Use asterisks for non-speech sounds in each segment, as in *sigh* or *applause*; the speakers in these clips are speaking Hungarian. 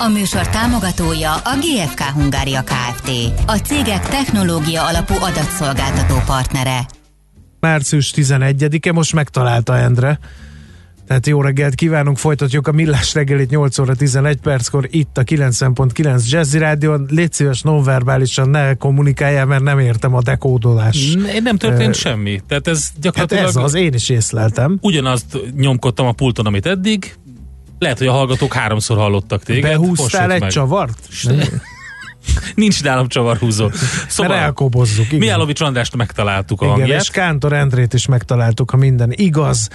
A műsor támogatója a GFK Hungária Kft. A cégek technológia alapú adatszolgáltató partnere. Március 11-e, most megtalálta Endre. Tehát jó reggelt kívánunk, folytatjuk a Millás reggelit 8 óra 11 perckor itt a 90.9 Jazzy Rádion. Légy szíves nonverbálisan ne kommunikáljál, mert nem értem a dekódolás. Én nem történt uh, semmi. Tehát ez gyakorlatilag... Hát ez az, én is észleltem. Ugyanazt nyomkodtam a pulton, amit eddig, lehet, hogy a hallgatók háromszor hallottak téged. Behúztál egy meg. csavart? *laughs* Nincs nálam csavarhúzó. Szóval Mert elkobozzuk. Igen. Miálovics Andrást megtaláltuk a igen, hangját. és Kántor Endrét is megtaláltuk, ha minden igaz.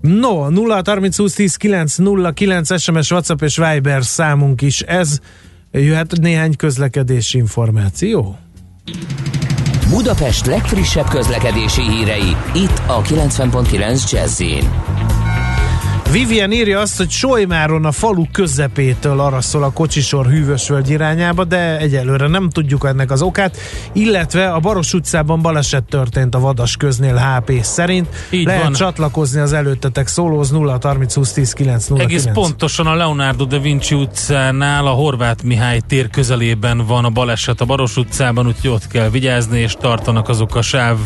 No, 0 30 20 10 9 0 9 SMS, WhatsApp és Viber számunk is ez. Jöhet néhány közlekedési információ. Budapest legfrissebb közlekedési hírei itt a 90.9 jazz Vivian írja azt, hogy Solymáron a falu közepétől araszol a kocsisor hűvösvölgy irányába, de egyelőre nem tudjuk ennek az okát, illetve a Baros utcában baleset történt a Vadas köznél HP szerint. Így Lehet van. csatlakozni az előttetek szólóz 0 30 20 10 9 0 Egész 9. pontosan a Leonardo da Vinci utcánál a Horváth Mihály tér közelében van a baleset a Baros utcában, úgyhogy ott kell vigyázni, és tartanak azok a sáv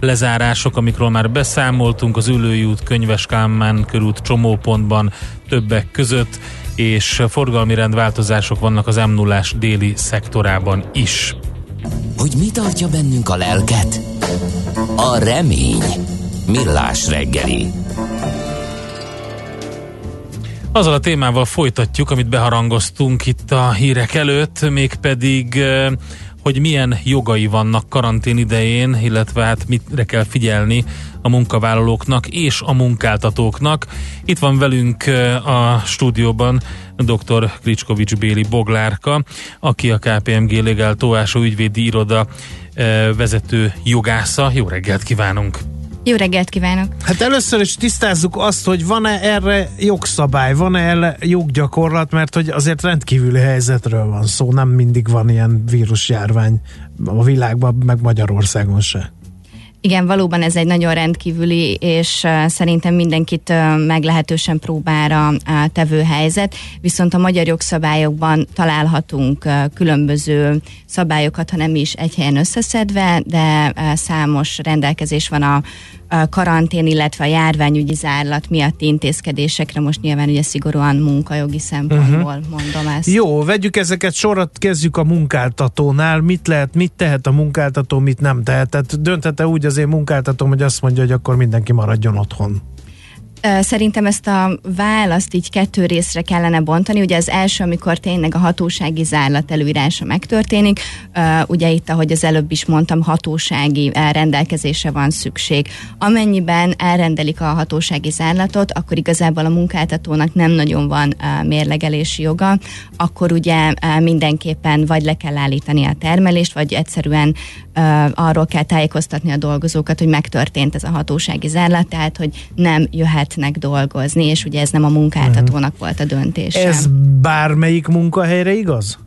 lezárások, amikről már beszámoltunk, az Ülői út, Könyves Kálmán körút csomópontban többek között, és forgalmi rendváltozások vannak az m 0 déli szektorában is. Hogy mi tartja bennünk a lelket? A remény. Millás reggeli. Azzal a témával folytatjuk, amit beharangoztunk itt a hírek előtt, mégpedig hogy milyen jogai vannak karantén idején, illetve hát mitre kell figyelni a munkavállalóknak és a munkáltatóknak. Itt van velünk a stúdióban dr. Kricskovics Béli Boglárka, aki a KPMG Legál Tóásó ügyvédi iroda vezető jogásza. Jó reggelt kívánunk! Jó reggelt kívánok! Hát először is tisztázzuk azt, hogy van-e erre jogszabály, van-e erre joggyakorlat, mert hogy azért rendkívüli helyzetről van szó, nem mindig van ilyen vírusjárvány a világban, meg Magyarországon se. Igen, valóban ez egy nagyon rendkívüli, és szerintem mindenkit meglehetősen próbára tevő helyzet, viszont a magyar jogszabályokban találhatunk különböző szabályokat, ha nem is egy helyen összeszedve, de számos rendelkezés van a karantén, illetve a járványügyi zárlat miatti intézkedésekre, most nyilván ugye szigorúan munkajogi szempontból uh-huh. mondom ezt. Jó, vegyük ezeket sorat, kezdjük a munkáltatónál. Mit lehet, mit tehet a munkáltató, mit nem tehet? Tehát dönthet-e úgy az én munkáltatóm, hogy azt mondja, hogy akkor mindenki maradjon otthon? Szerintem ezt a választ így kettő részre kellene bontani. Ugye az első, amikor tényleg a hatósági zárlat előírása megtörténik, ugye itt, ahogy az előbb is mondtam, hatósági rendelkezése van szükség. Amennyiben elrendelik a hatósági zárlatot, akkor igazából a munkáltatónak nem nagyon van mérlegelési joga, akkor ugye mindenképpen vagy le kell állítani a termelést, vagy egyszerűen arról kell tájékoztatni a dolgozókat, hogy megtörtént ez a hatósági zárlat, tehát hogy nem jöhetnek dolgozni, és ugye ez nem a munkáltatónak uh-huh. volt a döntés. Ez bármelyik munkahelyre igaz?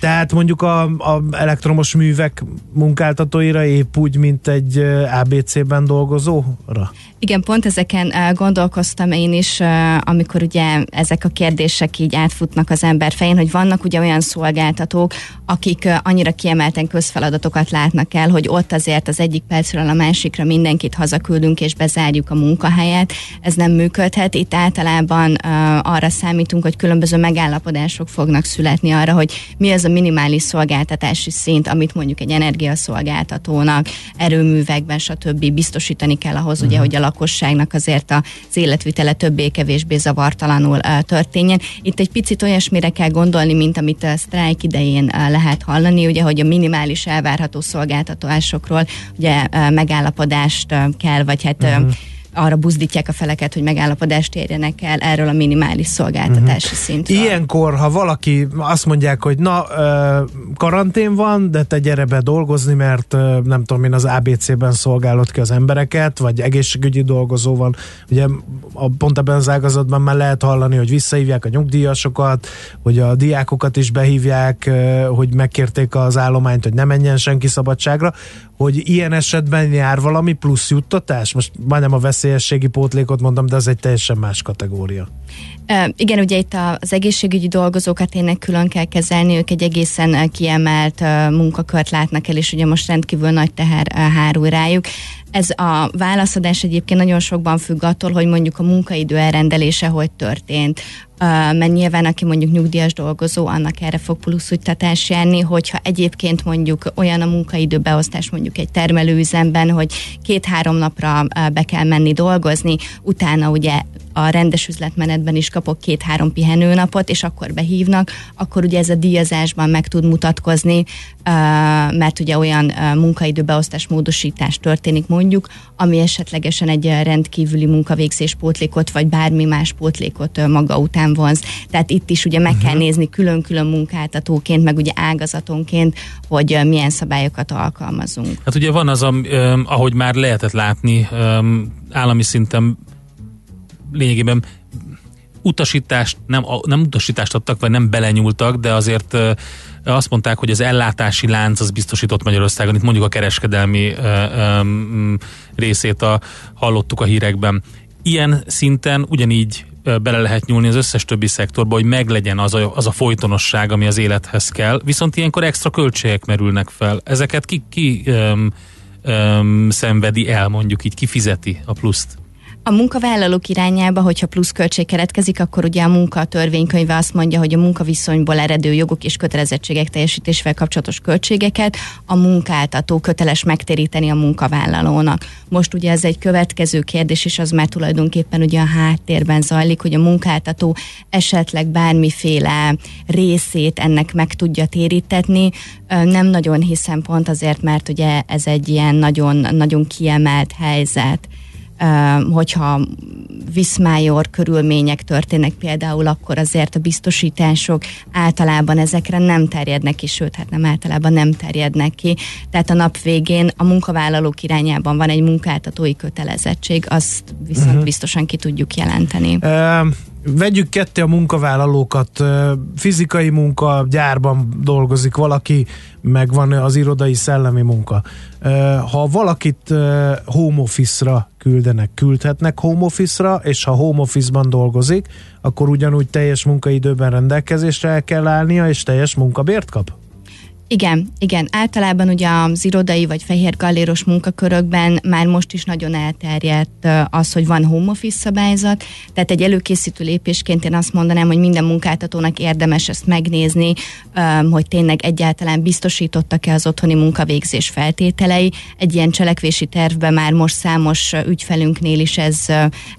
Tehát mondjuk a, a elektromos művek munkáltatóira épp úgy, mint egy ABC-ben dolgozóra? Igen, pont ezeken gondolkoztam én is, amikor ugye ezek a kérdések így átfutnak az ember fején, hogy vannak ugye olyan szolgáltatók, akik annyira kiemelten közfeladatokat látnak el, hogy ott azért az egyik percről a másikra mindenkit hazaküldünk és bezárjuk a munkahelyet. Ez nem működhet. Itt általában arra számítunk, hogy különböző megállapodások fognak születni arra, hogy mi az a minimális szolgáltatási szint, amit mondjuk egy energiaszolgáltatónak, erőművekben, stb. biztosítani kell ahhoz, uh-huh. ugye, hogy a lakosságnak azért az életvitele többé-kevésbé zavartalanul történjen. Itt egy picit olyasmire kell gondolni, mint amit a sztrájk idején lehet hallani, ugye, hogy a minimális elvárható szolgáltatásokról ugye megállapodást kell, vagy hát uh-huh arra buzdítják a feleket, hogy megállapodást érjenek el erről a minimális szolgáltatási uh-huh. szintről. Ilyenkor, ha valaki azt mondják, hogy na, karantén van, de te gyere be dolgozni, mert nem tudom én az ABC-ben szolgálod ki az embereket, vagy egészségügyi dolgozó van. Ugye a, pont ebben az ágazatban már lehet hallani, hogy visszahívják a nyugdíjasokat, hogy a diákokat is behívják, hogy megkérték az állományt, hogy ne menjen senki szabadságra, hogy ilyen esetben jár valami plusz juttatás? Most majdnem a veszélyességi pótlékot mondom, de az egy teljesen más kategória. Uh, igen, ugye itt az egészségügyi dolgozókat tényleg külön kell kezelni, ők egy egészen kiemelt munkakört látnak el, és ugye most rendkívül nagy teher hárul rájuk. Ez a válaszadás egyébként nagyon sokban függ attól, hogy mondjuk a munkaidő elrendelése hogy történt. Mert nyilván, aki mondjuk nyugdíjas dolgozó, annak erre fog plusz juttatás járni, hogyha egyébként mondjuk olyan a munkaidő beosztás mondjuk egy termelőüzemben, hogy két-három napra be kell menni dolgozni, utána ugye a rendes üzletmenetben is kapok két-három pihenőnapot, és akkor behívnak, akkor ugye ez a díjazásban meg tud mutatkozni, mert ugye olyan munkaidőbeosztás módosítás történik mondjuk, ami esetlegesen egy rendkívüli munkavégzés pótlékot, vagy bármi más pótlékot maga után vonz. Tehát itt is ugye meg uh-huh. kell mhm. nézni külön-külön munkáltatóként, meg ugye ágazatonként, hogy milyen szabályokat alkalmazunk. Hát ugye van az, ahogy már lehetett látni, állami szinten lényegében utasítást, nem, nem utasítást adtak, vagy nem belenyúltak, de azért azt mondták, hogy az ellátási lánc az biztosított Magyarországon, itt mondjuk a kereskedelmi részét a, hallottuk a hírekben. Ilyen szinten ugyanígy bele lehet nyúlni az összes többi szektorba, hogy meglegyen az a, az a folytonosság, ami az élethez kell, viszont ilyenkor extra költségek merülnek fel. Ezeket ki, ki öm, öm, szenvedi el, mondjuk így, kifizeti a pluszt? A munkavállalók irányába, hogyha plusz költség keletkezik, akkor ugye a munka törvénykönyve azt mondja, hogy a munkaviszonyból eredő jogok és kötelezettségek teljesítésével kapcsolatos költségeket a munkáltató köteles megtéríteni a munkavállalónak. Most ugye ez egy következő kérdés, és az már tulajdonképpen ugye a háttérben zajlik, hogy a munkáltató esetleg bármiféle részét ennek meg tudja térítetni. Nem nagyon hiszem pont azért, mert ugye ez egy ilyen nagyon, nagyon kiemelt helyzet hogyha viszmájor körülmények történnek például, akkor azért a biztosítások általában ezekre nem terjednek ki, sőt, hát nem általában nem terjednek ki. Tehát a nap végén a munkavállalók irányában van egy munkáltatói kötelezettség, azt viszont uh-huh. biztosan ki tudjuk jelenteni. Uh, vegyük ketté a munkavállalókat, fizikai munka, gyárban dolgozik valaki, meg van az irodai szellemi munka. Ha valakit home office-ra küldenek, küldhetnek home office-ra, és ha home office-ban dolgozik, akkor ugyanúgy teljes munkaidőben rendelkezésre el kell állnia, és teljes munkabért kap? Igen, igen. Általában ugye az irodai vagy fehér galléros munkakörökben már most is nagyon elterjedt az, hogy van home office szabályzat, tehát egy előkészítő lépésként én azt mondanám, hogy minden munkáltatónak érdemes ezt megnézni, hogy tényleg egyáltalán biztosítottak-e az otthoni munkavégzés feltételei. Egy ilyen cselekvési tervben már most számos ügyfelünknél is ez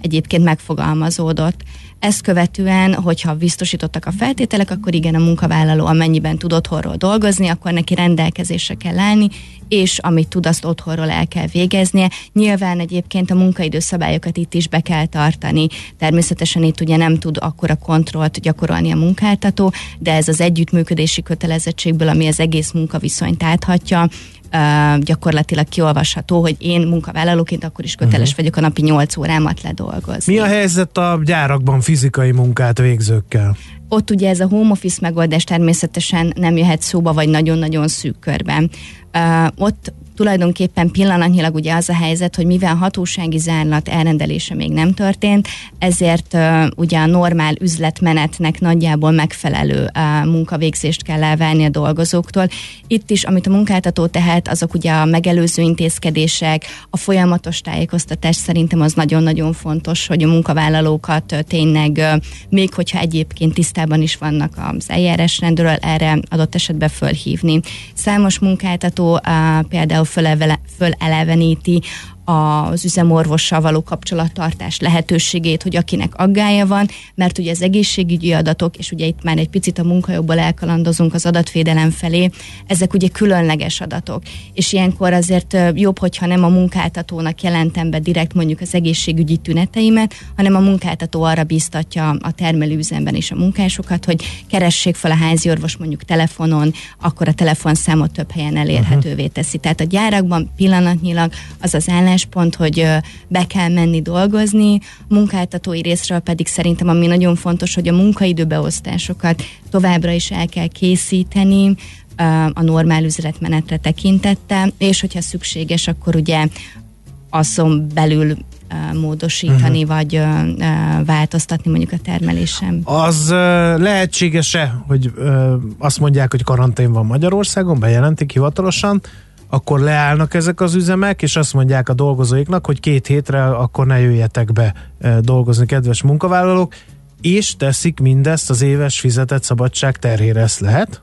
egyébként megfogalmazódott. Ezt követően, hogyha biztosítottak a feltételek, akkor igen, a munkavállaló amennyiben tud otthonról dolgozni, akkor neki rendelkezésre kell állni, és amit tud, azt otthonról el kell végeznie. Nyilván egyébként a munkaidő szabályokat itt is be kell tartani. Természetesen itt ugye nem tud akkora kontrollt gyakorolni a munkáltató, de ez az együttműködési kötelezettségből, ami az egész munkaviszonyt áthatja, uh, gyakorlatilag kiolvasható, hogy én munkavállalóként akkor is köteles uh-huh. vagyok a napi 8 órámat ledolgozni. Mi a helyzet a gyárakban fizikai munkát végzőkkel? Ott ugye ez a home office megoldás természetesen nem jöhet szóba, vagy nagyon-nagyon szűk körben. Uh, ott tulajdonképpen pillanatnyilag ugye az a helyzet, hogy mivel hatósági zárlat elrendelése még nem történt, ezért ugye a normál üzletmenetnek nagyjából megfelelő munkavégzést kell elvárni a dolgozóktól. Itt is, amit a munkáltató tehet, azok ugye a megelőző intézkedések, a folyamatos tájékoztatás szerintem az nagyon-nagyon fontos, hogy a munkavállalókat tényleg, még hogyha egyébként tisztában is vannak az eljárásrendről, erre adott esetben fölhívni. Számos munkáltató például föleleveníti az üzemorvossal való kapcsolattartás lehetőségét, hogy akinek aggája van, mert ugye az egészségügyi adatok, és ugye itt már egy picit a munkajogból elkalandozunk az adatvédelem felé, ezek ugye különleges adatok, és ilyenkor azért jobb, hogyha nem a munkáltatónak jelentem be direkt mondjuk az egészségügyi tüneteimet, hanem a munkáltató arra biztatja a termelőüzemben is a munkásokat, hogy keressék fel a házi orvos mondjuk telefonon, akkor a telefonszámot több helyen elérhetővé teszi. Tehát a gyárakban pillanatnyilag az az álláspont, hogy be kell menni dolgozni, a munkáltatói részről pedig szerintem ami nagyon fontos, hogy a munkaidőbeosztásokat továbbra is el kell készíteni, a normál üzletmenetre tekintette, és hogyha szükséges, akkor ugye azon belül módosítani, uh-huh. vagy változtatni mondjuk a termelésem. Az lehetséges-e, hogy azt mondják, hogy karantén van Magyarországon, bejelentik hivatalosan, akkor leállnak ezek az üzemek, és azt mondják a dolgozóiknak, hogy két hétre akkor ne jöjjetek be dolgozni, kedves munkavállalók, és teszik mindezt az éves fizetett szabadság terhére. Ezt lehet?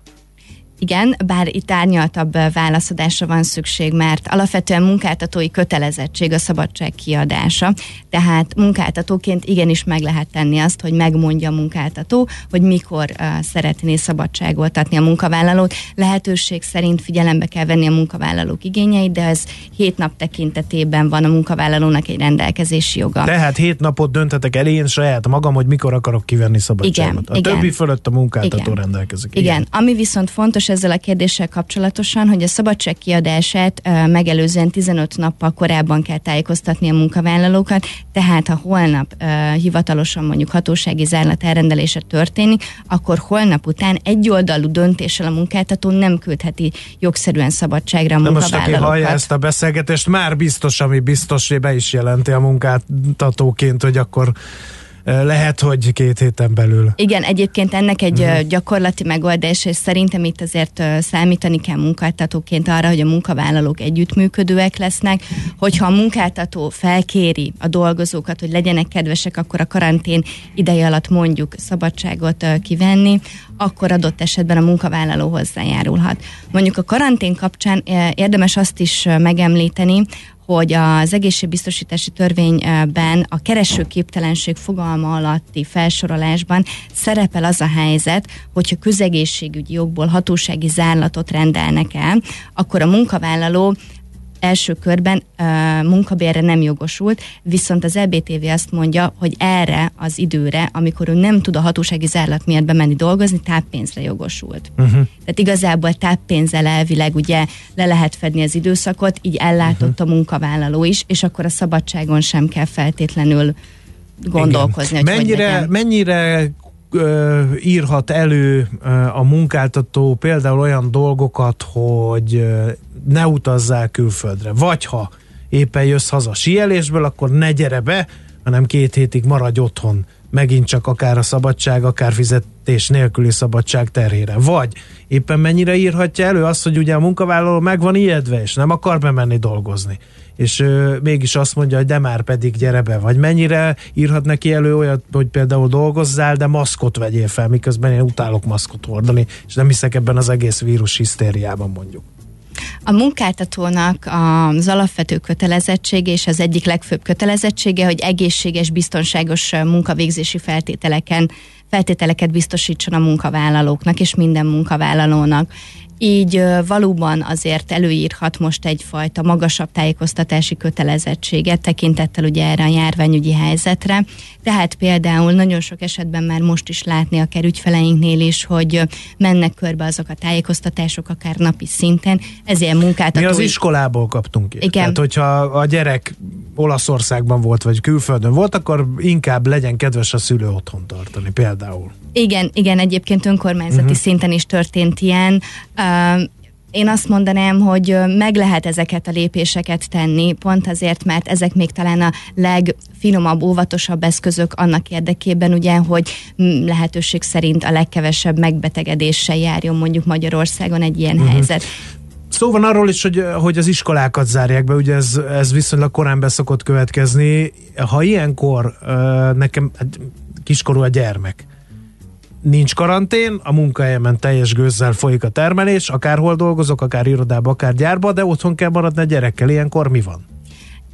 Igen, bár itt árnyaltabb válaszadásra van szükség, mert alapvetően munkáltatói kötelezettség a szabadság kiadása, tehát munkáltatóként igenis meg lehet tenni azt, hogy megmondja a munkáltató, hogy mikor uh, szeretné szabadságot adni a munkavállalót. Lehetőség szerint figyelembe kell venni a munkavállalók igényeit, de ez hét nap tekintetében van a munkavállalónak egy rendelkezési joga. Tehát hét napot döntetek el én saját magam, hogy mikor akarok kivenni szabadságot. Igen, a igen. többi fölött a munkáltató igen. rendelkezik. Igen. igen, ami viszont fontos, fontos ezzel a kérdéssel kapcsolatosan, hogy a szabadság kiadását megelőzően 15 nappal korábban kell tájékoztatni a munkavállalókat, tehát ha holnap hivatalosan mondjuk hatósági zárlat elrendelése történik, akkor holnap után egyoldalú döntéssel a munkáltató nem küldheti jogszerűen szabadságra a De most aki hallja ezt a beszélgetést, már biztos, ami biztos, hogy be is jelenti a munkáltatóként, hogy akkor lehet, hogy két héten belül. Igen, egyébként ennek egy uh-huh. gyakorlati megoldás, és szerintem itt azért számítani kell munkáltatóként arra, hogy a munkavállalók együttműködőek lesznek, hogyha a munkáltató felkéri a dolgozókat, hogy legyenek kedvesek, akkor a karantén ideje alatt mondjuk szabadságot kivenni, akkor adott esetben a munkavállaló hozzájárulhat. Mondjuk a karantén kapcsán érdemes azt is megemlíteni, hogy az egészségbiztosítási törvényben a keresőképtelenség fogalma alatti felsorolásban szerepel az a helyzet, hogyha közegészségügyi jogból hatósági zárlatot rendelnek el, akkor a munkavállaló első körben munkabérre nem jogosult, viszont az EBTV azt mondja, hogy erre az időre, amikor ő nem tud a hatósági zárlat miatt bemenni dolgozni, táppénzre jogosult. Uh-huh. Tehát igazából táppénzzel elvileg ugye le lehet fedni az időszakot, így ellátott uh-huh. a munkavállaló is, és akkor a szabadságon sem kell feltétlenül gondolkozni. Hogy mennyire, hogy mennyire írhat elő a munkáltató például olyan dolgokat, hogy ne utazzál külföldre. Vagy ha éppen jössz haza síelésből, akkor ne gyere be, hanem két hétig maradj otthon. Megint csak akár a szabadság, akár fizetés nélküli szabadság terhére. Vagy éppen mennyire írhatja elő azt, hogy ugye a munkavállaló meg van ijedve, és nem akar bemenni dolgozni és ö, mégis azt mondja, hogy de már pedig gyere be, vagy mennyire írhat neki elő olyat, hogy például dolgozzál, de maszkot vegyél fel, miközben én utálok maszkot hordani, és nem hiszek ebben az egész vírus hisztériában mondjuk. A munkáltatónak az alapvető kötelezettsége és az egyik legfőbb kötelezettsége, hogy egészséges, biztonságos munkavégzési feltételeken feltételeket biztosítson a munkavállalóknak és minden munkavállalónak így valóban azért előírhat most egyfajta magasabb tájékoztatási kötelezettséget tekintettel ugye erre a járványügyi helyzetre. Tehát például nagyon sok esetben már most is látni a ügyfeleinknél is, hogy mennek körbe azok a tájékoztatások akár napi szinten, ezért munkáltatói... Mi az iskolából kaptunk ki. Igen. Tehát, hogyha a gyerek Olaszországban volt, vagy külföldön volt, akkor inkább legyen kedves a szülő otthon tartani például. Igen, igen, egyébként önkormányzati uh-huh. szinten is történt ilyen. Uh, én azt mondanám, hogy meg lehet ezeket a lépéseket tenni, pont azért, mert ezek még talán a legfinomabb, óvatosabb eszközök annak érdekében, ugye, hogy lehetőség szerint a legkevesebb megbetegedéssel járjon mondjuk Magyarországon egy ilyen uh-huh. helyzet. Szó van arról is, hogy, hogy az iskolákat zárják be, ugye ez, ez viszonylag korán be szokott következni. Ha ilyenkor nekem hát kiskorú a gyermek, nincs karantén, a munkahelyemen teljes gőzzel folyik a termelés, akárhol dolgozok, akár irodában, akár gyárba, de otthon kell maradni a gyerekkel. Ilyenkor mi van?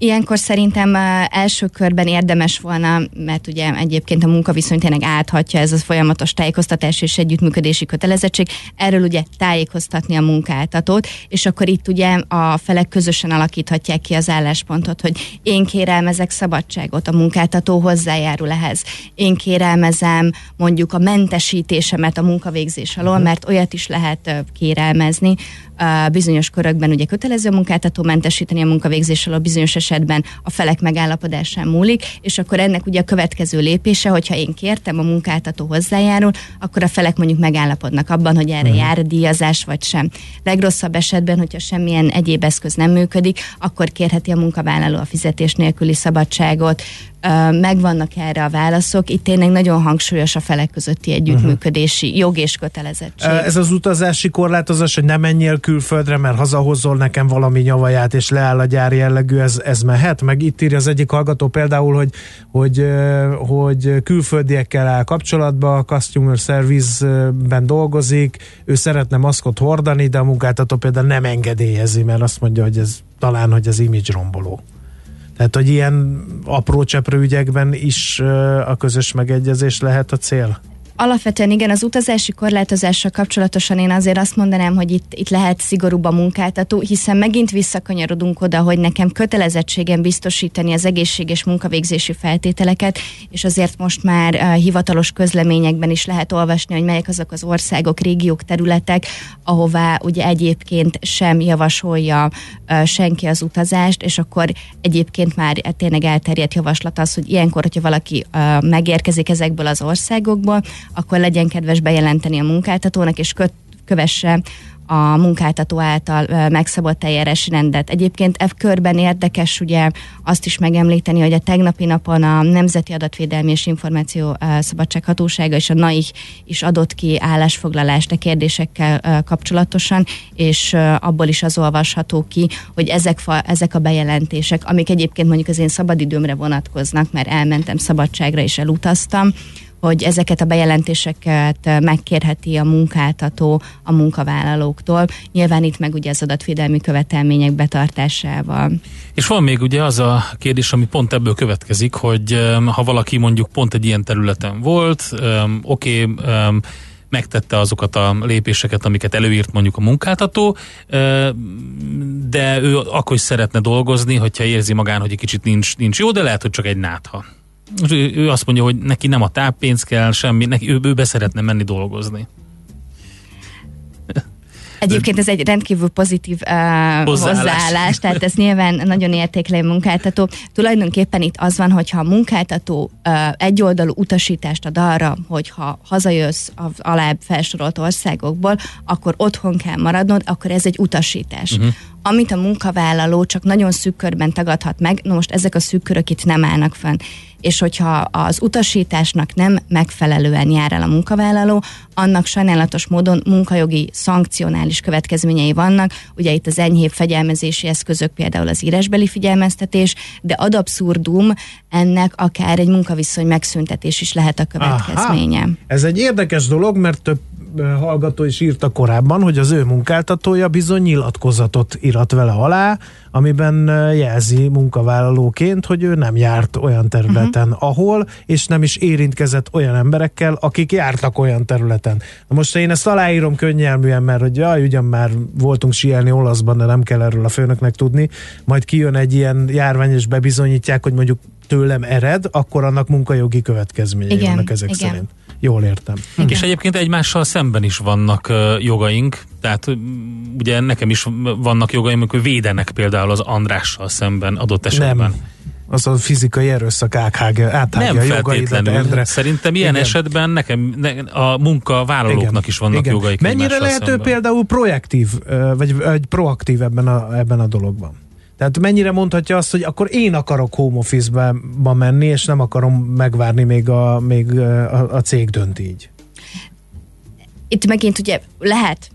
Ilyenkor szerintem első körben érdemes volna, mert ugye egyébként a munkaviszony tényleg áthatja ez a folyamatos tájékoztatás és együttműködési kötelezettség, erről ugye tájékoztatni a munkáltatót, és akkor itt ugye a felek közösen alakíthatják ki az álláspontot, hogy én kérelmezek szabadságot, a munkáltató hozzájárul ehhez. Én kérelmezem mondjuk a mentesítésemet a munkavégzés alól, uh-huh. mert olyat is lehet kérelmezni, bizonyos körökben ugye kötelező a munkáltató mentesíteni a munkavégzés alól, bizonyos esetben a felek megállapodásán múlik, és akkor ennek ugye a következő lépése, hogyha én kértem, a munkáltató hozzájárul, akkor a felek mondjuk megállapodnak abban, hogy erre uh-huh. jár díjazás vagy sem. Legrosszabb esetben, hogyha semmilyen egyéb eszköz nem működik, akkor kérheti a munkavállaló a fizetés nélküli szabadságot, megvannak erre a válaszok. Itt tényleg nagyon hangsúlyos a felek közötti együttműködési uh-huh. jog és kötelezettség. Ez az utazási korlátozás, hogy nem menjél külföldre, mert hazahozol nekem valami nyavaját, és leáll a gyár jellegű, ez, ez mehet? Meg itt írja az egyik hallgató például, hogy, hogy, hogy külföldiekkel áll kapcsolatba, a customer service-ben dolgozik, ő szeretne maszkot hordani, de a munkáltató például nem engedélyezi, mert azt mondja, hogy ez talán, hogy az image romboló. Tehát, hogy ilyen apró cseprő ügyekben is a közös megegyezés lehet a cél? Alapvetően igen, az utazási korlátozással kapcsolatosan én azért azt mondanám, hogy itt, itt lehet szigorúbb a munkáltató, hiszen megint visszakanyarodunk oda, hogy nekem kötelezettségem biztosítani az egészséges munkavégzési feltételeket, és azért most már uh, hivatalos közleményekben is lehet olvasni, hogy melyek azok az országok, régiók, területek, ahová ugye egyébként sem javasolja uh, senki az utazást, és akkor egyébként már tényleg elterjedt javaslat az, hogy ilyenkor, hogyha valaki uh, megérkezik ezekből az országokból, akkor legyen kedves bejelenteni a munkáltatónak, és köt, kövesse a munkáltató által megszabott eljárási rendet. Egyébként e körben érdekes ugye azt is megemlíteni, hogy a tegnapi napon a Nemzeti Adatvédelmi és Információ Szabadsághatósága és a NAIH is adott ki állásfoglalást a kérdésekkel kapcsolatosan, és abból is az olvasható ki, hogy ezek, ezek a bejelentések, amik egyébként mondjuk az én szabadidőmre vonatkoznak, mert elmentem szabadságra és elutaztam, hogy ezeket a bejelentéseket megkérheti a munkáltató a munkavállalóktól. Nyilván itt meg ugye az adatvédelmi követelmények betartásával. És van még ugye az a kérdés, ami pont ebből következik, hogy ha valaki mondjuk pont egy ilyen területen volt, oké, okay, megtette azokat a lépéseket, amiket előírt mondjuk a munkáltató, de ő akkor is szeretne dolgozni, hogyha érzi magán, hogy egy kicsit nincs, nincs jó, de lehet, hogy csak egy nátha ő, ő azt mondja, hogy neki nem a táppénz kell, semmi, neki, ő, ő be szeretne menni dolgozni. Egyébként ez egy rendkívül pozitív uh, hozzáállás. hozzáállás, tehát ez nyilván nagyon értékelő munkáltató. Tulajdonképpen itt az van, hogyha a munkáltató uh, egyoldalú utasítást ad arra, hogyha hazajössz az alább felsorolt országokból, akkor otthon kell maradnod, akkor ez egy utasítás. Uh-huh. Amit a munkavállaló csak nagyon szűk körben tagadhat meg, no most ezek a szűk körök itt nem állnak fönn és hogyha az utasításnak nem megfelelően jár el a munkavállaló, annak sajnálatos módon munkajogi szankcionális következményei vannak. Ugye itt az enyhébb fegyelmezési eszközök, például az írásbeli figyelmeztetés, de ad abszurdum ennek akár egy munkaviszony megszüntetés is lehet a következménye. Aha. Ez egy érdekes dolog, mert több hallgató is írta korábban, hogy az ő munkáltatója bizony nyilatkozatot irat vele alá, amiben jelzi munkavállalóként, hogy ő nem járt olyan területen, uh-huh. ahol, és nem is érintkezett olyan emberekkel, akik jártak olyan területen. Na most én ezt aláírom könnyelműen, mert hogy jaj, ugyan már voltunk sielni olaszban, de nem kell erről a főnöknek tudni, majd kijön egy ilyen járvány, és bebizonyítják, hogy mondjuk tőlem ered, akkor annak munkajogi következményei igen, vannak ezek igen. szerint. Jól értem. Igen. És egyébként egymással szemben is vannak jogaink, tehát ugye nekem is vannak jogaim, amikor védenek például az Andrással szemben adott esetben. Nem az a fizikai erőszak áthágja, áthágja Nem feltétlenül. Endre. Szerintem ilyen Igen. esetben nekem ne, a munkavállalóknak Igen. is vannak Igen. jogaik. Mennyire lehető szemben. például projektív, vagy, vagy proaktív ebben a, ebben a dologban? Tehát mennyire mondhatja azt, hogy akkor én akarok home office-ba menni, és nem akarom megvárni, még a, még a, a cég dönt így? Itt megint ugye lehet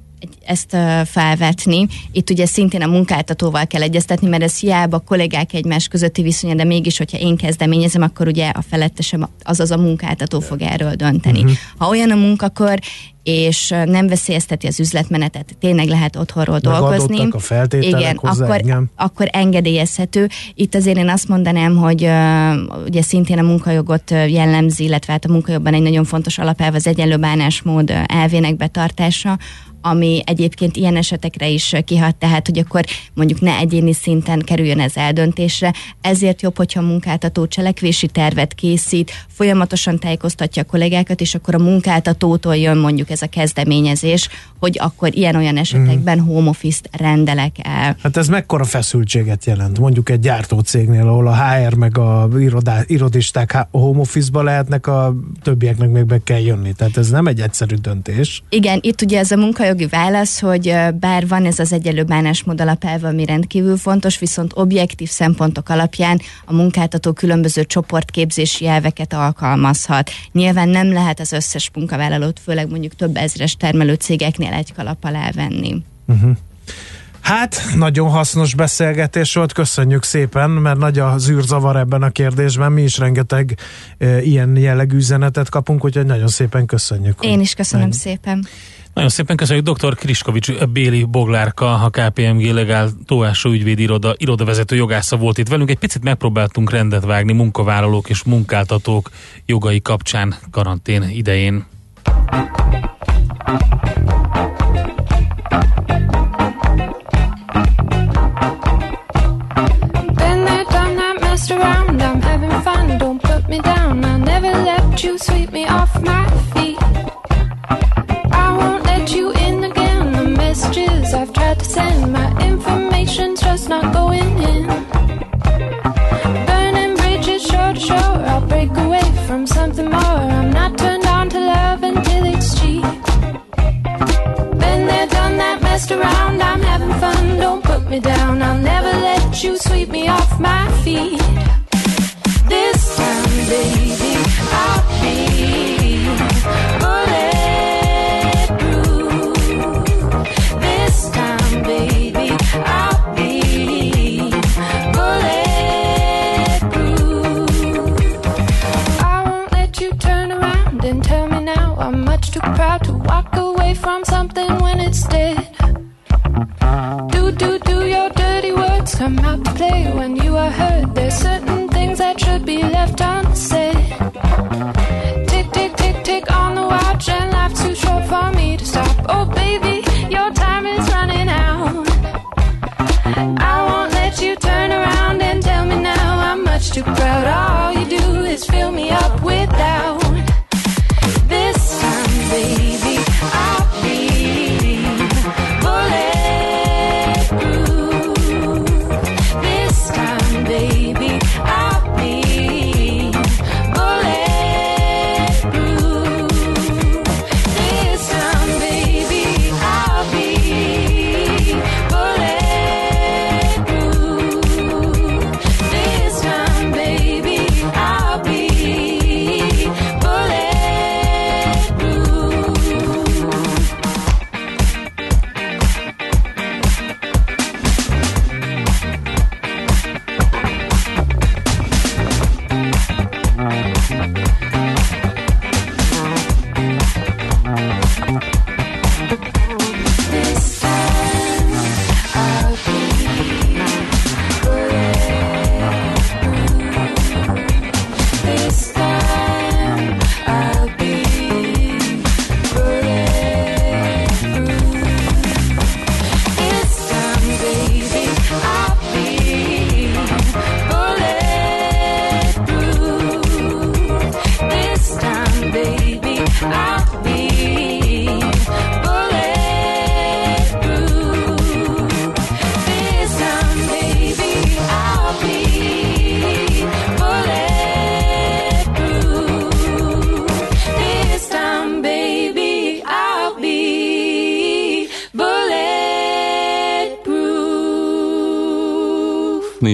ezt felvetni. Itt ugye szintén a munkáltatóval kell egyeztetni, mert ez hiába a kollégák egymás közötti viszonya, de mégis, hogyha én kezdeményezem, akkor ugye a felettesem, azaz a munkáltató fog erről dönteni. Uh-huh. Ha olyan a munkakör, és nem veszélyezteti az üzletmenetet, tényleg lehet otthonról dolgozni. a feltételek igen, hozzá, akkor, igen. akkor engedélyezhető. Itt azért én azt mondanám, hogy uh, ugye szintén a munkajogot jellemzi, illetve hát a munkajogban egy nagyon fontos alapelv az egyenlő bánásmód elvének betartása, ami egyébként ilyen esetekre is kihat, tehát hogy akkor mondjuk ne egyéni szinten kerüljön ez eldöntésre. Ezért jobb, hogyha a munkáltató cselekvési tervet készít, folyamatosan tájékoztatja a kollégákat, és akkor a munkáltatótól jön mondjuk ez a kezdeményezés, hogy akkor ilyen-olyan esetekben home office-t rendelek el. Hát ez mekkora feszültséget jelent? Mondjuk egy gyártócégnél, ahol a HR meg a irodá, irodisták home office-ba lehetnek, a többieknek még be kell jönni. Tehát ez nem egy egyszerű döntés. Igen, itt ugye ez a munkajogi válasz, hogy bár van ez az egyelő bánásmód alapelve, ami rendkívül fontos, viszont objektív szempontok alapján a munkáltató különböző csoportképzési elveket alkalmazhat. Nyilván nem lehet az összes munkavállalót, főleg mondjuk több ezres termelő cégeknél egy kalap alá venni. Uh-huh. Hát, nagyon hasznos beszélgetés volt, köszönjük szépen, mert nagy a zűrzavar ebben a kérdésben, mi is rengeteg e, ilyen jellegű üzenetet kapunk, úgyhogy nagyon szépen köszönjük. Én is köszönöm ennyi. szépen. Nagyon szépen köszönjük dr. Kriskovics Béli Boglárka, a KPMG legál tóásó ügyvédi iroda, irodavezető jogásza volt itt velünk. Egy picit megpróbáltunk rendet vágni munkavállalók és munkáltatók jogai kapcsán karantén idején. sweep me off my feet. Send, my information's just not going in. Burning bridges shore to shore, I'll break away from something more. I'm not turned on to love until it's cheap. Been there, done that, messed around. I'm having fun, don't put me down. I'll never let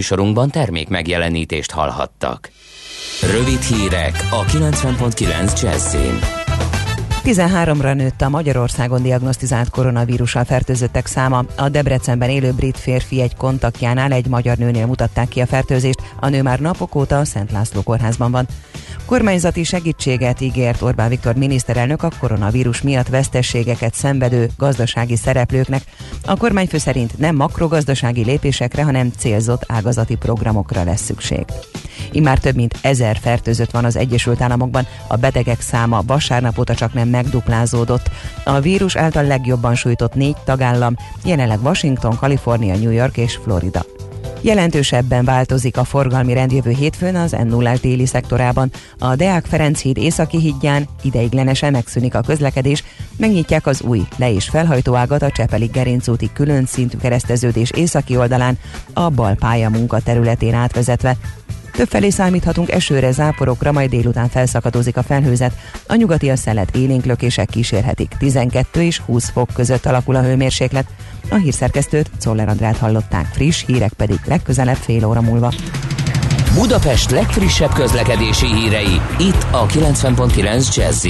műsorunkban termék megjelenítést hallhattak. Rövid hírek a 90.9 Jazzin. 13-ra nőtt a Magyarországon diagnosztizált koronavírussal fertőzöttek száma. A Debrecenben élő brit férfi egy kontaktjánál egy magyar nőnél mutatták ki a fertőzést. A nő már napok óta a Szent László kórházban van. Kormányzati segítséget ígért Orbán Viktor miniszterelnök a koronavírus miatt vesztességeket szenvedő gazdasági szereplőknek. A kormányfő szerint nem makrogazdasági lépésekre, hanem célzott ágazati programokra lesz szükség. Immár több mint ezer fertőzött van az Egyesült Államokban, a betegek száma vasárnap óta csak nem megduplázódott. A vírus által legjobban sújtott négy tagállam, jelenleg Washington, Kalifornia, New York és Florida. Jelentősebben változik a forgalmi rend jövő hétfőn az n 0 déli szektorában. A Deák Ferenc híd északi hídján ideiglenesen megszűnik a közlekedés, megnyitják az új le- és felhajtóágat a Csepeli gerincúti külön szintű kereszteződés északi oldalán, a bal pálya munka területén átvezetve. Többfelé számíthatunk esőre, záporokra, majd délután felszakadozik a felhőzet. A nyugati a szelet élénklökések kísérhetik. 12 és 20 fok között alakul a hőmérséklet. A hírszerkesztőt Czoller Andrát hallották, friss hírek pedig legközelebb fél óra múlva. Budapest legfrissebb közlekedési hírei, itt a 90.9 jazz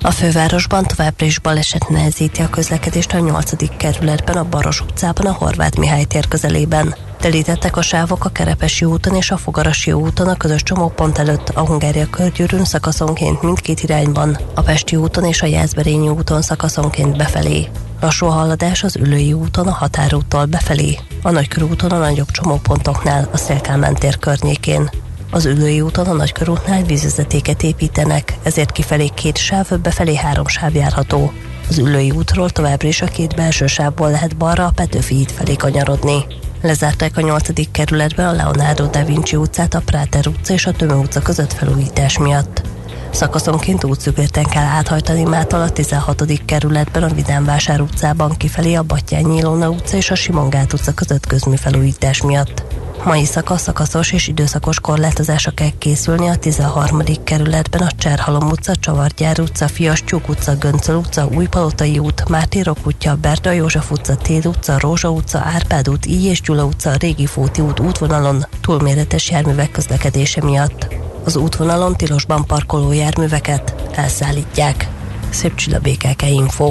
a fővárosban továbbra is baleset nehezíti a közlekedést a 8. kerületben, a Baros utcában, a Horváth Mihály tér közelében. Telítettek a sávok a Kerepesi úton és a Fogarasi úton a közös csomópont előtt a Hungária körgyűrűn szakaszonként mindkét irányban, a Pesti úton és a Jászberényi úton szakaszonként befelé. Lassú haladás az Ülői úton a határúttól befelé, a Nagykörúton a nagyobb csomópontoknál a Szélkámán tér környékén. Az ülői úton a nagykörútnál vízvezetéket építenek, ezért kifelé két sáv, befelé három sáv járható. Az ülői útról továbbra is a két belső sávból lehet balra a Petőfi híd felé kanyarodni. Lezárták a 8. kerületben a Leonardo da Vinci utcát, a Práter utca és a Tömő utca között felújítás miatt. Szakaszonként útszükérten kell áthajtani Mától a 16. kerületben a Vidánvásár utcában kifelé a Battyányi Ilona utca és a Simongát utca között közműfelújítás miatt. Mai szakasz szakaszos és időszakos korlátozásra kell készülni a 13. kerületben a Cserhalom utca, Csavargyár utca, Fiastyúk utca, Göncöl utca, Újpalotai út, Mártírok utca, Berta József utca, Tél utca, Rózsa utca, Árpád út, Így és Gyula utca, Régi Fóti út útvonalon túlméretes járművek közlekedése miatt. Az útvonalon tilosban parkoló járműveket elszállítják. Szép csilla BKK Info.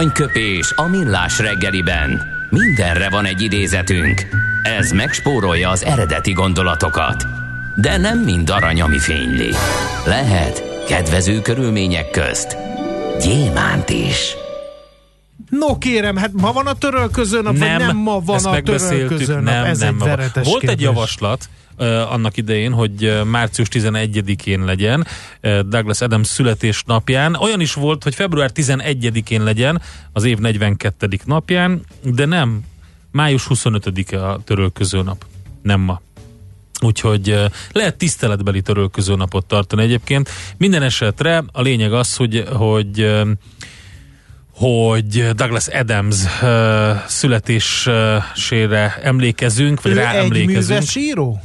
Aranyköpés a millás reggeliben. Mindenre van egy idézetünk. Ez megspórolja az eredeti gondolatokat. De nem mind arany, ami fényli. Lehet kedvező körülmények közt gyémánt is. No kérem, hát ma van a törölköző nap, nem, vagy nem ma van ezt a törölköző nap? nem, Ez nem egy ma Volt kérdés. egy javaslat annak idején, hogy március 11-én legyen Douglas Adams születésnapján. Olyan is volt, hogy február 11-én legyen az év 42. napján, de nem. Május 25-e a törölköző nap. Nem ma. Úgyhogy lehet tiszteletbeli törölköző napot tartani egyébként. Minden esetre a lényeg az, hogy, hogy hogy Douglas Adams uh, születésére emlékezünk, vagy Ő rá egy műves író?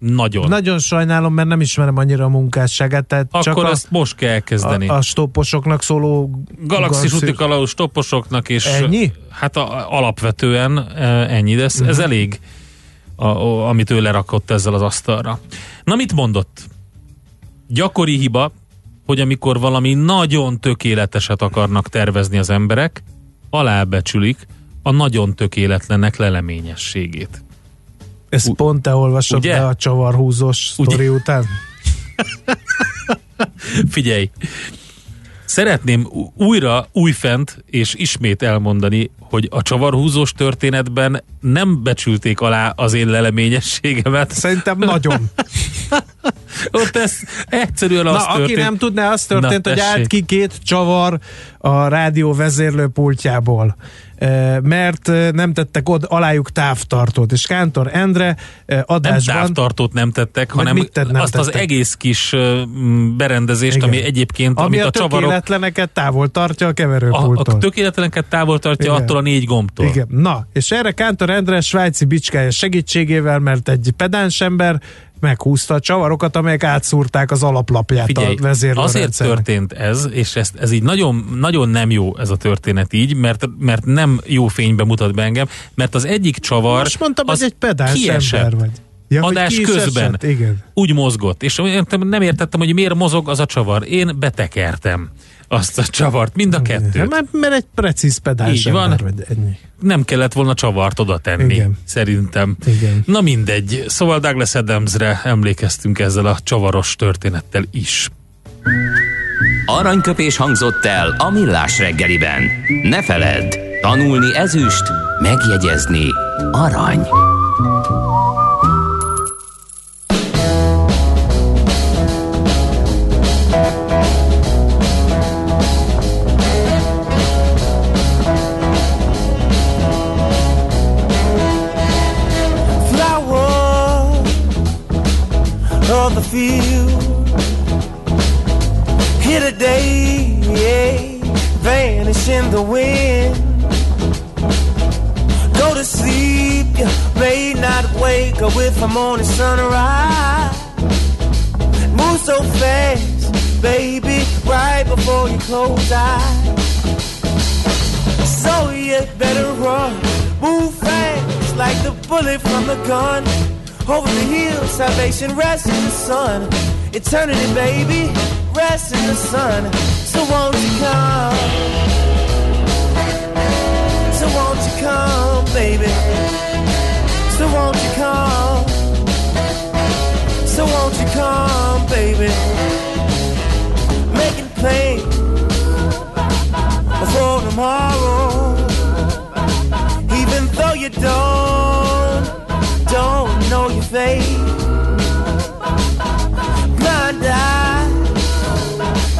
Nagyon. Nagyon sajnálom, mert nem ismerem annyira a munkásságát, tehát Akkor csak a, ezt most kell elkezdeni. a, a stopposoknak szóló Galaxis Galaxis- útikalauz topposoknak és Ennyi? hát a, alapvetően e, ennyi, de ez, ez Mhm. elég a, a, amit ő lerakott ezzel az asztalra. Na mit mondott? Gyakori hiba, hogy amikor valami nagyon tökéleteset akarnak tervezni az emberek, alábecsülik a nagyon tökéletlenek leleményességét. Ezt U- pont te olvasod ugye? be a csavarhúzós sztori után? *laughs* Figyelj, szeretném újra, újfent és ismét elmondani, hogy a csavarhúzós történetben nem becsülték alá az én leleményességemet. Szerintem *laughs* nagyon. Ott ez egyszerűen az Na, aki történt. nem tudná, az történt, Na, hogy állt ki két csavar a rádió vezérlőpultjából mert nem tettek od, alájuk távtartót, és Kántor Endre eh, nem adásban távtartót nem tettek, hanem mit tett- nem azt az tettek? egész kis berendezést, Igen. ami egyébként, ami amit a, a csavarok tökéletleneket távol tartja a a, keverőpulttól. a tökéletleneket távol tartja Igen. attól a négy gombtól. Igen. Na, és erre Kántor Endre svájci bicskája segítségével, mert egy pedáns ember meghúzta a csavarokat, amelyek átszúrták az alaplapját Figyelj, a vezérlőrendszernek. azért történt ez, és ezt, ez így nagyon, nagyon nem jó ez a történet így, mert, mert nem jó fénybe mutat be engem, mert az egyik csavar Most mondtam, az hogy egy pedáns kiesett. ember vagy. Ja, adás közben esett? Igen. úgy mozgott, és nem értettem, hogy miért mozog az a csavar. Én betekertem azt a csavart, mind a Ja, kettőt. mert, mert egy precíz pedáns Így van. ember. Ennyi. Nem kellett volna csavart oda tenni, Igen. szerintem. Igen. Na mindegy, szóval Douglas Adamsre emlékeztünk ezzel a csavaros történettel is. Aranyköpés hangzott el a millás reggeliben. Ne feledd, tanulni ezüst, megjegyezni arany. Of the field. Here today, yeah, vanish in the wind. Go to sleep, you may not wake up with the morning sunrise. Move so fast, baby, right before you close eyes. So you better run, move fast like the bullet from the gun. Over the hill, salvation rests in the sun. Eternity, baby, rests in the sun. So won't you come? So won't you come, baby? So won't you come? So won't you come, baby? Making plans for tomorrow. Even though you don't, don't know your fate. Blind eye,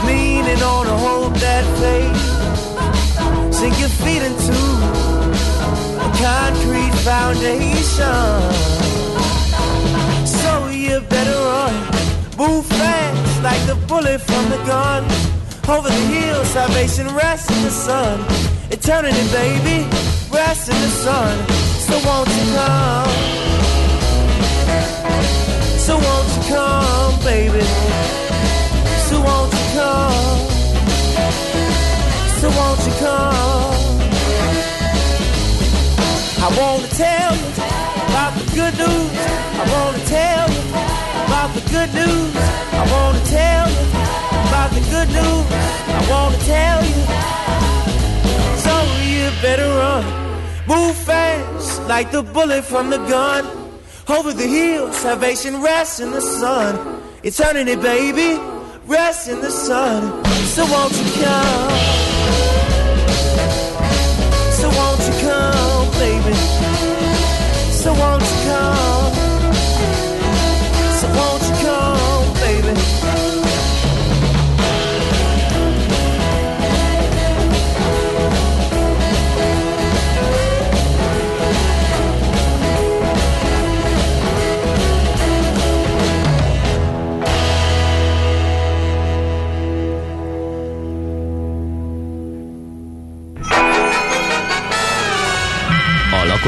leaning on a hope that faith. Sink your feet into a concrete foundation. So you better run, move fast like the bullet from the gun. Over the hill, salvation rests in the sun. Eternity, baby, rests in the sun. So won't you come? So won't you come, baby? So won't you come? So won't you come? I wanna tell you about the good news. I wanna tell you about the good news. I wanna tell you about the good news. I wanna tell you. sun. Move fast like the bullet from the gun. Over the hill, salvation rests in the sun. Eternity, baby, rests in the sun. So won't you come?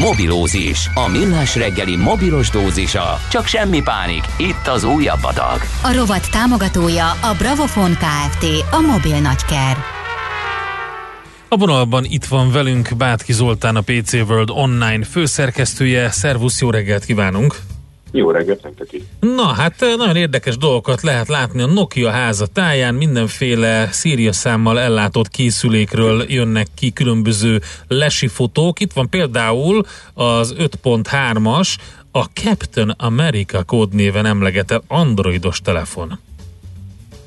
Mobilózis, a millás reggeli mobilos dózisa. Csak semmi pánik, itt az újabb adag. A rovat támogatója a Bravofon Kft. A mobil nagyker. A vonalban itt van velünk Bátki Zoltán, a PC World Online főszerkesztője. Szervusz, jó reggelt kívánunk! Jó reggelt nektek. Na, hát nagyon érdekes dolgokat lehet látni a Nokia háza táján, mindenféle Szíria számmal ellátott készülékről jönnek ki különböző lesi fotók. Itt van például az 5.3-as, a Captain America kódnéven emlegetett androidos telefon.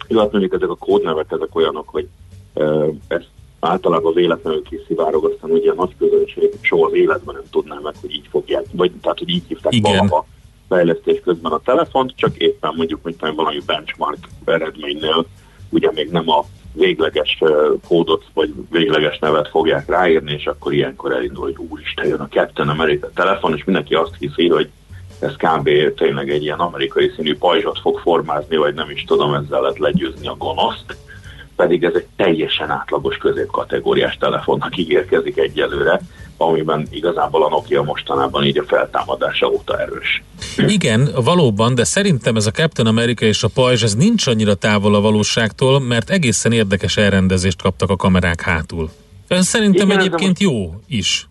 Jó, hát mondjuk ezek a kódnevek, ezek olyanok, hogy uh, ezt általában véletlenül kiszivárog, aztán ugye a nagy közönség soha az életben nem tudná meg, hogy így fogják, vagy tehát, hogy így hívták Igen. valaha fejlesztés közben a telefont, csak éppen mondjuk, hogy valami benchmark eredménynél. Ugye még nem a végleges kódot, vagy végleges nevet fogják ráírni, és akkor ilyenkor elindul, hogy úristen, jön a Captain America telefon, és mindenki azt hiszi, hogy ez kb. tényleg egy ilyen amerikai színű pajzsot fog formázni, vagy nem is tudom, ezzel lehet legyőzni a gonoszt, pedig ez egy teljesen átlagos középkategóriás telefonnak ígérkezik egyelőre, amiben igazából a Nokia mostanában így a feltámadása óta erős. Igen, valóban, de szerintem ez a Captain America és a pajzs, ez nincs annyira távol a valóságtól, mert egészen érdekes elrendezést kaptak a kamerák hátul. Ez szerintem Igen, ez egyébként jó is.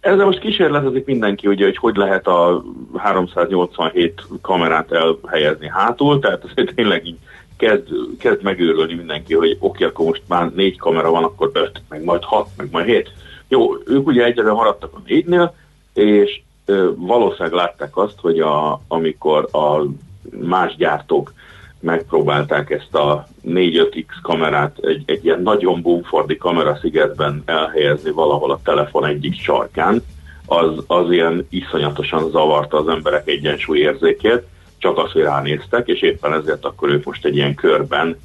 Ezzel most kísérletezik mindenki, ugye, hogy hogy lehet a 387 kamerát elhelyezni hátul, tehát azért tényleg így kezd, kezd megőrülni mindenki, hogy oké, akkor most már négy kamera van, akkor öt, meg majd hat, meg majd hét. Jó, ők ugye egyre maradtak a négynél, és ö, valószínűleg látták azt, hogy a, amikor a más gyártók megpróbálták ezt a 4-5x kamerát egy, egy ilyen nagyon bumfordi kameraszigetben elhelyezni valahol a telefon egyik sarkán, az, az ilyen iszonyatosan zavarta az emberek egyensúlyérzékét, csak azt, hogy ránéztek, és éppen ezért akkor ők most egy ilyen körben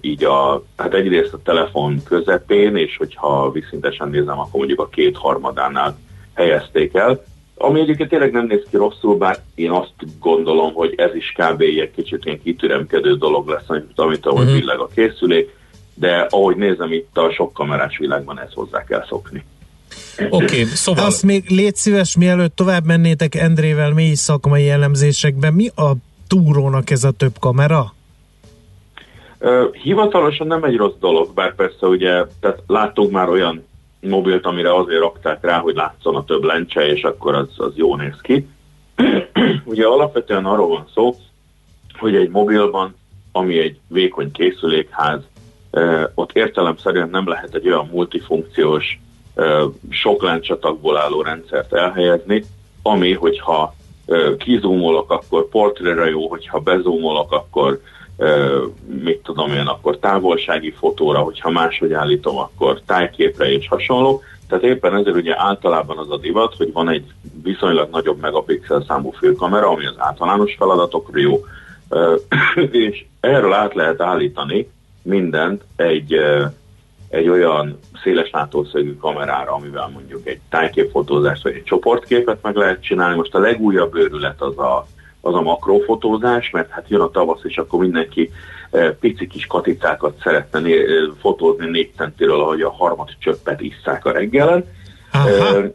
így a, hát egyrészt a telefon közepén, és hogyha viszintesen nézem, akkor mondjuk a kétharmadánál helyezték el, ami egyébként tényleg nem néz ki rosszul, bár én azt gondolom, hogy ez is kb. egy kicsit ilyen kitüremkedő dolog lesz, amit, amit ahogy Mhm. villag a készülék, de ahogy nézem itt a sok kamerás világban ezt hozzá kell szokni. Oké, okay, szóval... Azt még légy szíves, mielőtt tovább mennétek Endrével mély szakmai elemzésekben, mi a túrónak ez a több kamera? Hivatalosan nem egy rossz dolog, bár persze ugye, tehát láttunk már olyan mobilt, amire azért rakták rá, hogy látszon a több lencse, és akkor az, az jó néz ki. *clears throat* ugye alapvetően arról van szó, hogy egy mobilban, ami egy vékony készülékház, ott értelemszerűen nem lehet egy olyan multifunkciós, sok lencsatagból álló rendszert elhelyezni, ami, hogyha kizúmolok, akkor portréra jó, hogyha bezúmolok, akkor mit tudom én, akkor távolsági fotóra, hogyha máshogy állítom, akkor tájképre és hasonló. Tehát éppen ezért ugye általában az a divat, hogy van egy viszonylag nagyobb megapixel számú főkamera, ami az általános feladatokra jó, *clears throat* és erről át lehet állítani mindent egy, egy olyan széles látószögű kamerára, amivel mondjuk egy tájképfotózást vagy egy csoportképet meg lehet csinálni. Most a legújabb őrület az a, az a makrofotózás, mert hát jön a tavasz, és akkor mindenki eh, pici kis katicákat szeretne né- eh, fotózni négy centiről, ahogy a harmad csöppet isszák a reggelen. Aha. Eh,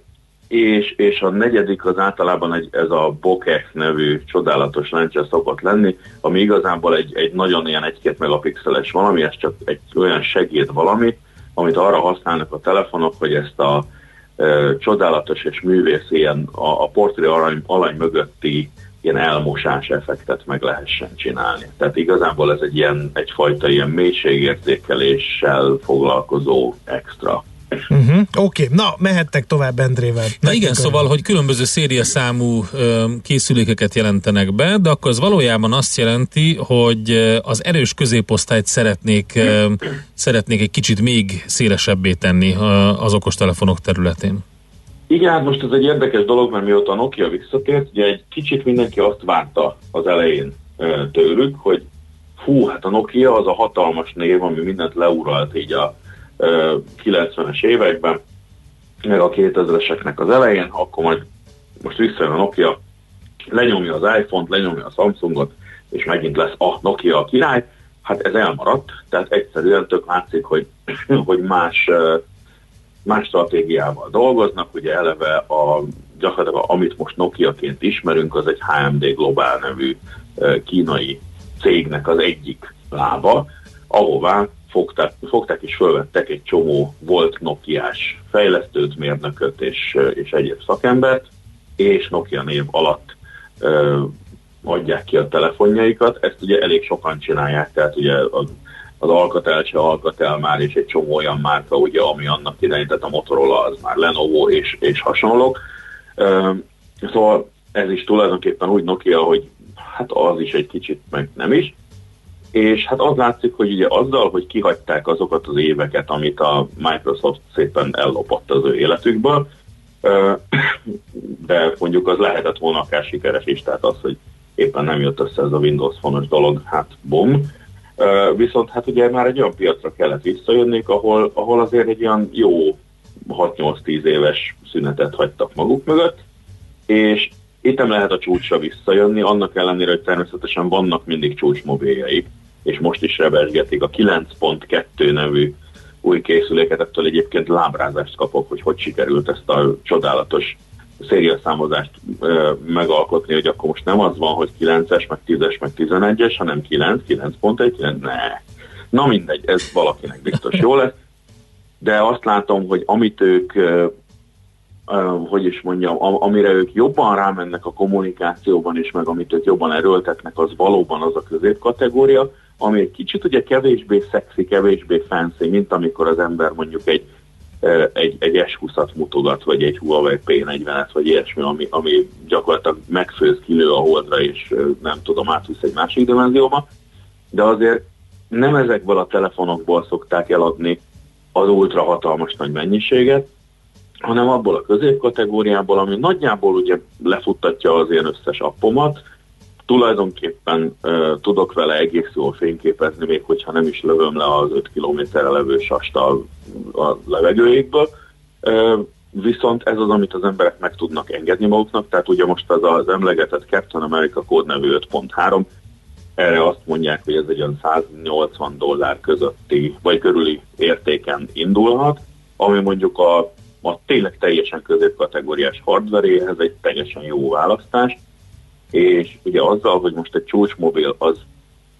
és, és a negyedik az általában egy, ez a Bokeh nevű csodálatos lencse szokott lenni, ami igazából egy, egy nagyon ilyen 1-2 megapixeles valami, ez csak egy olyan segéd valami, amit arra használnak a telefonok, hogy ezt a e, csodálatos és művész ilyen a, a portré alany, alany mögötti ilyen elmosás effektet meg lehessen csinálni. Tehát igazából ez egy ilyen, egyfajta ilyen mélységérzékeléssel foglalkozó extra. Uh-huh. Oké, okay. na mehettek tovább Endrével. Na igen, szóval, hogy különböző szériaszámú ö, készülékeket jelentenek be, de akkor az valójában azt jelenti, hogy az erős középosztályt szeretnék, ö, szeretnék egy kicsit még szélesebbé tenni ö, az okostelefonok területén. Igen, hát most ez egy érdekes dolog, mert mióta a Nokia visszatért, ugye egy kicsit mindenki azt várta az elején tőlük, hogy fú, hát a Nokia az a hatalmas név, ami mindent leuralt így a 90-es években, meg a 2000-eseknek az elején, akkor majd most visszajön a Nokia, lenyomja az iPhone-t, lenyomja a Samsungot, és megint lesz a Nokia a király. Hát ez elmaradt, tehát egyszerűen tök látszik, hogy, *laughs* hogy más, más stratégiával dolgoznak. Ugye eleve a, gyakorlatilag amit most Nokia-ként ismerünk, az egy HMD Global nevű kínai cégnek az egyik lába, ahová fogták, fogták és fölvettek egy csomó volt Nokiás fejlesztőt, mérnököt és, és egyéb szakembert, és Nokia név alatt ö, adják ki a telefonjaikat. Ezt ugye elég sokan csinálják, tehát ugye az, az Alcatel se Alcatel már, és egy csomó olyan márka, ugye, ami annak idején, tehát a Motorola az már Lenovo és, és hasonlók. Szóval ez is tulajdonképpen úgy Nokia, hogy hát az is egy kicsit, meg nem is és hát az látszik, hogy ugye azzal, hogy kihagyták azokat az éveket, amit a Microsoft szépen ellopott az ő életükből, de mondjuk az lehetett volna akár sikeres is, tehát az, hogy éppen nem jött össze ez a Windows fonos dolog, hát bum. Viszont hát ugye már egy olyan piacra kellett visszajönni, ahol, ahol azért egy olyan jó 6-8-10 éves szünetet hagytak maguk mögött, és itt nem lehet a csúcsra visszajönni, annak ellenére, hogy természetesen vannak mindig csúcsmobiljaik, és most is rebesgetik a 9.2 nevű új készüléket, ettől egyébként lábrázást kapok, hogy hogy sikerült ezt a csodálatos szériaszámozást ö, megalkotni, hogy akkor most nem az van, hogy 9-es, meg 10-es, meg 11-es, hanem 9, 9.1, 9, ne. Na mindegy, ez valakinek biztos jó lesz, de azt látom, hogy amit ők hogy is mondjam, amire ők jobban rámennek a kommunikációban is, meg amit ők jobban erőltetnek, az valóban az a középkategória, ami egy kicsit ugye kevésbé szexi, kevésbé fancy, mint amikor az ember mondjuk egy, egy, egy S20-at mutogat, vagy egy Huawei P40-et, vagy ilyesmi, ami, ami gyakorlatilag megfőz, kilő a holdra, és nem tudom, átvisz egy másik dimenzióba, de azért nem ezekből a telefonokból szokták eladni az ultra hatalmas nagy mennyiséget, hanem abból a középkategóriából, ami nagyjából ugye lefuttatja az én összes appomat, tulajdonképpen uh, tudok vele egész jól fényképezni, még hogyha nem is lövöm le az 5 kilométerre levő sast a, a levegőjékből. Uh, viszont ez az, amit az emberek meg tudnak engedni maguknak, tehát ugye most az az emlegetett Captain America kódnevű 5.3, erre azt mondják, hogy ez egy olyan 180 dollár közötti, vagy körüli értéken indulhat, ami mondjuk a a tényleg teljesen középkategóriás hardveréhez egy teljesen jó választás, és ugye azzal, hogy most egy csúcsmobil az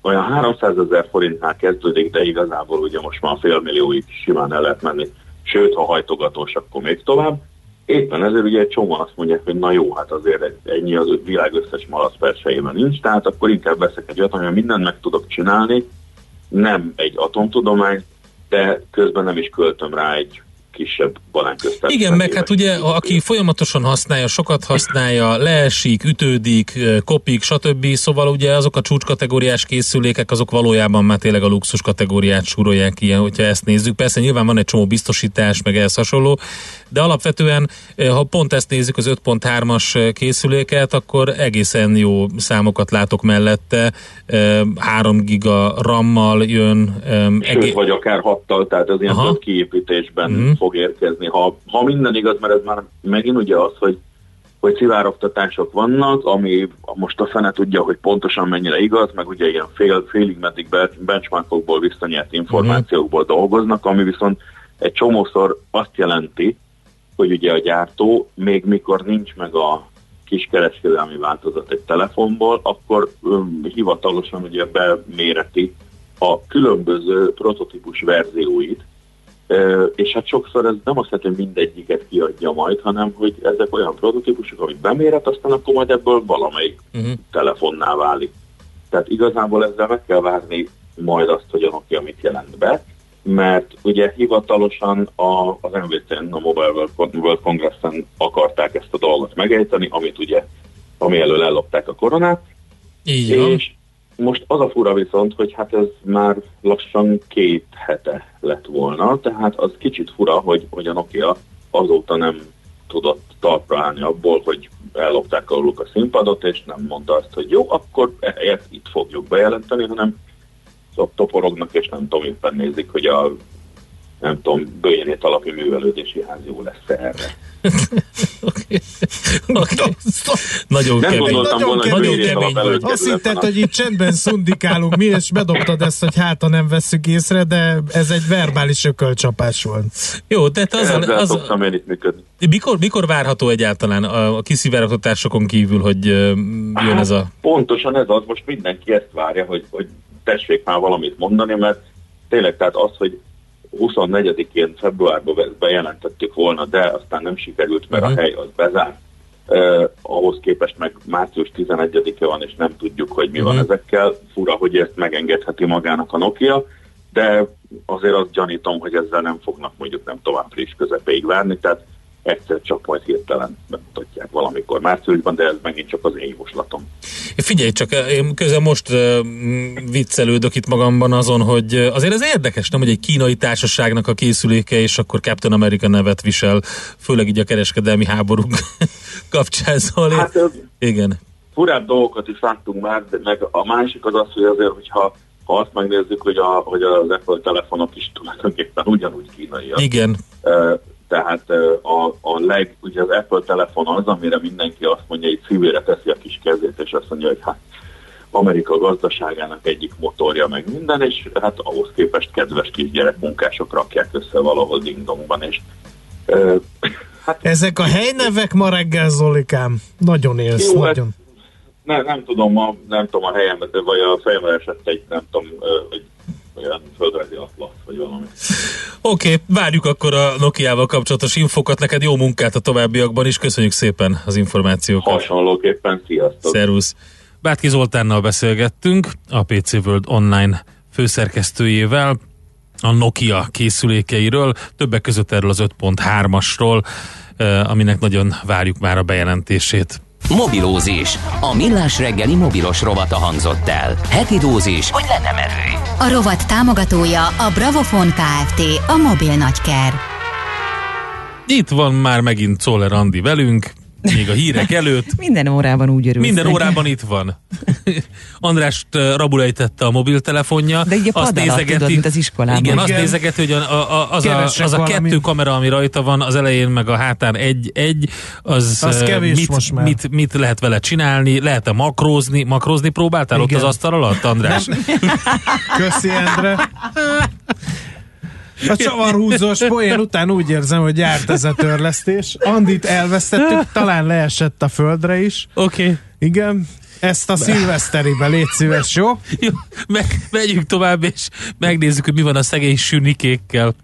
olyan 300 ezer forintnál kezdődik, de igazából ugye most már fél millióig simán el lehet menni, sőt, ha hajtogatós, akkor még tovább. Éppen ezért ugye egy csomó azt mondják, hogy na jó, hát azért ennyi az világ összes malac persejében nincs, tehát akkor inkább veszek egy olyat, amivel mindent meg tudok csinálni, nem egy atomtudomány, de közben nem is költöm rá egy kisebb banánköztársaság. Igen, meg hát ugye, aki folyamatosan használja, sokat használja, leesik, ütődik, kopik, stb. Szóval ugye azok a csúcskategóriás készülékek, azok valójában már tényleg a luxus kategóriát súrolják ilyen, hogyha ezt nézzük. Persze nyilván van egy csomó biztosítás, meg ehhez hasonló, de alapvetően, ha pont ezt nézzük, az 5.3-as készüléket, akkor egészen jó számokat látok mellette. 3 giga RAM-mal jön. Sőt, egész... vagy akár hattal, tehát az ilyen kiépítésben mm fog érkezni. Ha, ha minden igaz, mert ez már megint ugye az, hogy hogy szivárogtatások vannak, ami most a fene tudja, hogy pontosan mennyire igaz, meg ugye ilyen fél, félig meddig benchmarkokból visszanyert információkból dolgoznak, ami viszont egy csomószor azt jelenti, hogy ugye a gyártó még mikor nincs meg a kiskereskedelmi változat egy telefonból, akkor um, hivatalosan ugye beméreti a különböző prototípus verzióit, és hát sokszor ez nem azt jelenti, hogy mindegyiket kiadja majd, hanem hogy ezek olyan prototípusok, amit beméret, aztán akkor majd ebből valamelyik uh-huh. telefonná válik. Tehát igazából ezzel meg kell várni majd azt, hogy a Nokia mit jelent be, mert ugye hivatalosan a, az MVC-n, a Mobile World Congress-en akarták ezt a dolgot megejteni, amit ugye, ami elől ellopták a koronát, Így és most az a fura viszont, hogy hát ez már lassan két hete lett volna, tehát az kicsit fura, hogy, hogy a Nokia azóta nem tudott talpra állni abból, hogy ellopták aluluk a színpadot, és nem mondta azt, hogy jó, akkor ezt itt fogjuk bejelenteni, hanem toporognak, és nem tudom, éppen nézik, hogy a nem tudom, Bőjönét alapi művelődési ház jó lesz erre. *laughs* okay. okay. Nagyon nem kemény. gondoltam volna, hogy Nagyon kemény alap előtt Azt hitted, hogy itt csendben szundikálunk mi, és bedobtad ezt, hogy hát, ha nem vesszük észre, de ez egy verbális ökölcsapás volt. Jó, de az, Ezzel az, működni. mikor, mikor várható egyáltalán a, a kiszivárogtatásokon kívül, hogy jön ez a... Pontosan ez az, most mindenki ezt várja, hogy, hogy tessék már valamit mondani, mert tényleg tehát az, hogy 24-én februárban ezt bejelentettük volna, de aztán nem sikerült, mert Mhm. a hely az bezárt. Uh, ahhoz képest meg március 11-e van, és nem tudjuk, hogy mi van Mhm. ezekkel. Fura, hogy ezt megengedheti magának a Nokia, de azért azt gyanítom, hogy ezzel nem fognak mondjuk nem tovább április közepéig várni, tehát egyszer csak majd hirtelen bemutatják valamikor márciusban, de ez megint csak az én jóslatom. Figyelj csak, én közben most viccelődök itt magamban azon, hogy azért ez érdekes, nem, hogy egy kínai társaságnak a készüléke, és akkor Captain America nevet visel, főleg így a kereskedelmi háborúk *laughs* kapcsán, szóval Hát én- igen. furább dolgokat is láttunk már, de meg a másik az az, hogy azért, hogyha ha azt megnézzük, hogy, a, hogy az Apple telefonok is tulajdonképpen ugyanúgy kínaiak. Igen, Ö, Tehát a, a leg, ugye az Apple telefon az, amire mindenki azt mondja, hogy szívére teszi a kis kezét, és azt mondja, hogy hát Amerika gazdaságának egyik motorja, meg minden, és hát ahhoz képest kedves kisgyerek munkások rakják össze valahol dingdongban, és ö, hát Ezek a helynevek ma reggel, Zolikám. Nagyon élsz, Jó, nagyon. nem, nem tudom, a, nem tudom a helyemet, vagy a fejemre esett egy, nem tudom, ö, olyan földrajzi atlasz, vagy valami. Oké, okay, várjuk akkor a Nokia-val kapcsolatos infokat, neked jó munkát a továbbiakban is, köszönjük szépen az információkat. Hasonlóképpen, sziasztok! Szervusz! Bátki Zoltánnal beszélgettünk, a PC World Online főszerkesztőjével, a Nokia készülékeiről, többek között erről az 5.3-asról, eh, aminek nagyon várjuk már a bejelentését. Mobilózis. A millás reggeli mobilos rovata hangzott el. Heti dózis, hogy lenne merő. A rovat támogatója a Bravofon Kft. A mobil nagyker. Itt van már megint Czoller Andi velünk, még a hírek előtt. *laughs* Minden órában úgy örülsz. Minden órában itt van. *laughs* Andrást rabulejtette a mobiltelefonja. De így a pad alatt, tudod, mint az iskolában. Igen, azt Igen. nézegeti, hogy a, a, az, a, az a valamit. kettő kamera, ami rajta van, az elején meg a hátán egy-egy, az, Az kevés mit, most már. Mit, mit lehet vele csinálni? Lehet-e makrózni? Makrózni próbáltál Igen. ott az asztal alatt, András? *laughs* Köszi, Endre. A csavarhúzós poén után úgy érzem, hogy járt ez a törlesztés. Andit elvesztettük, talán leesett a földre is. Oké. Okay. Igen, ezt a szilveszteribe légy szíves, jó? Jó, me- megyünk tovább, és megnézzük, hogy mi van a szegény sűnikékkel.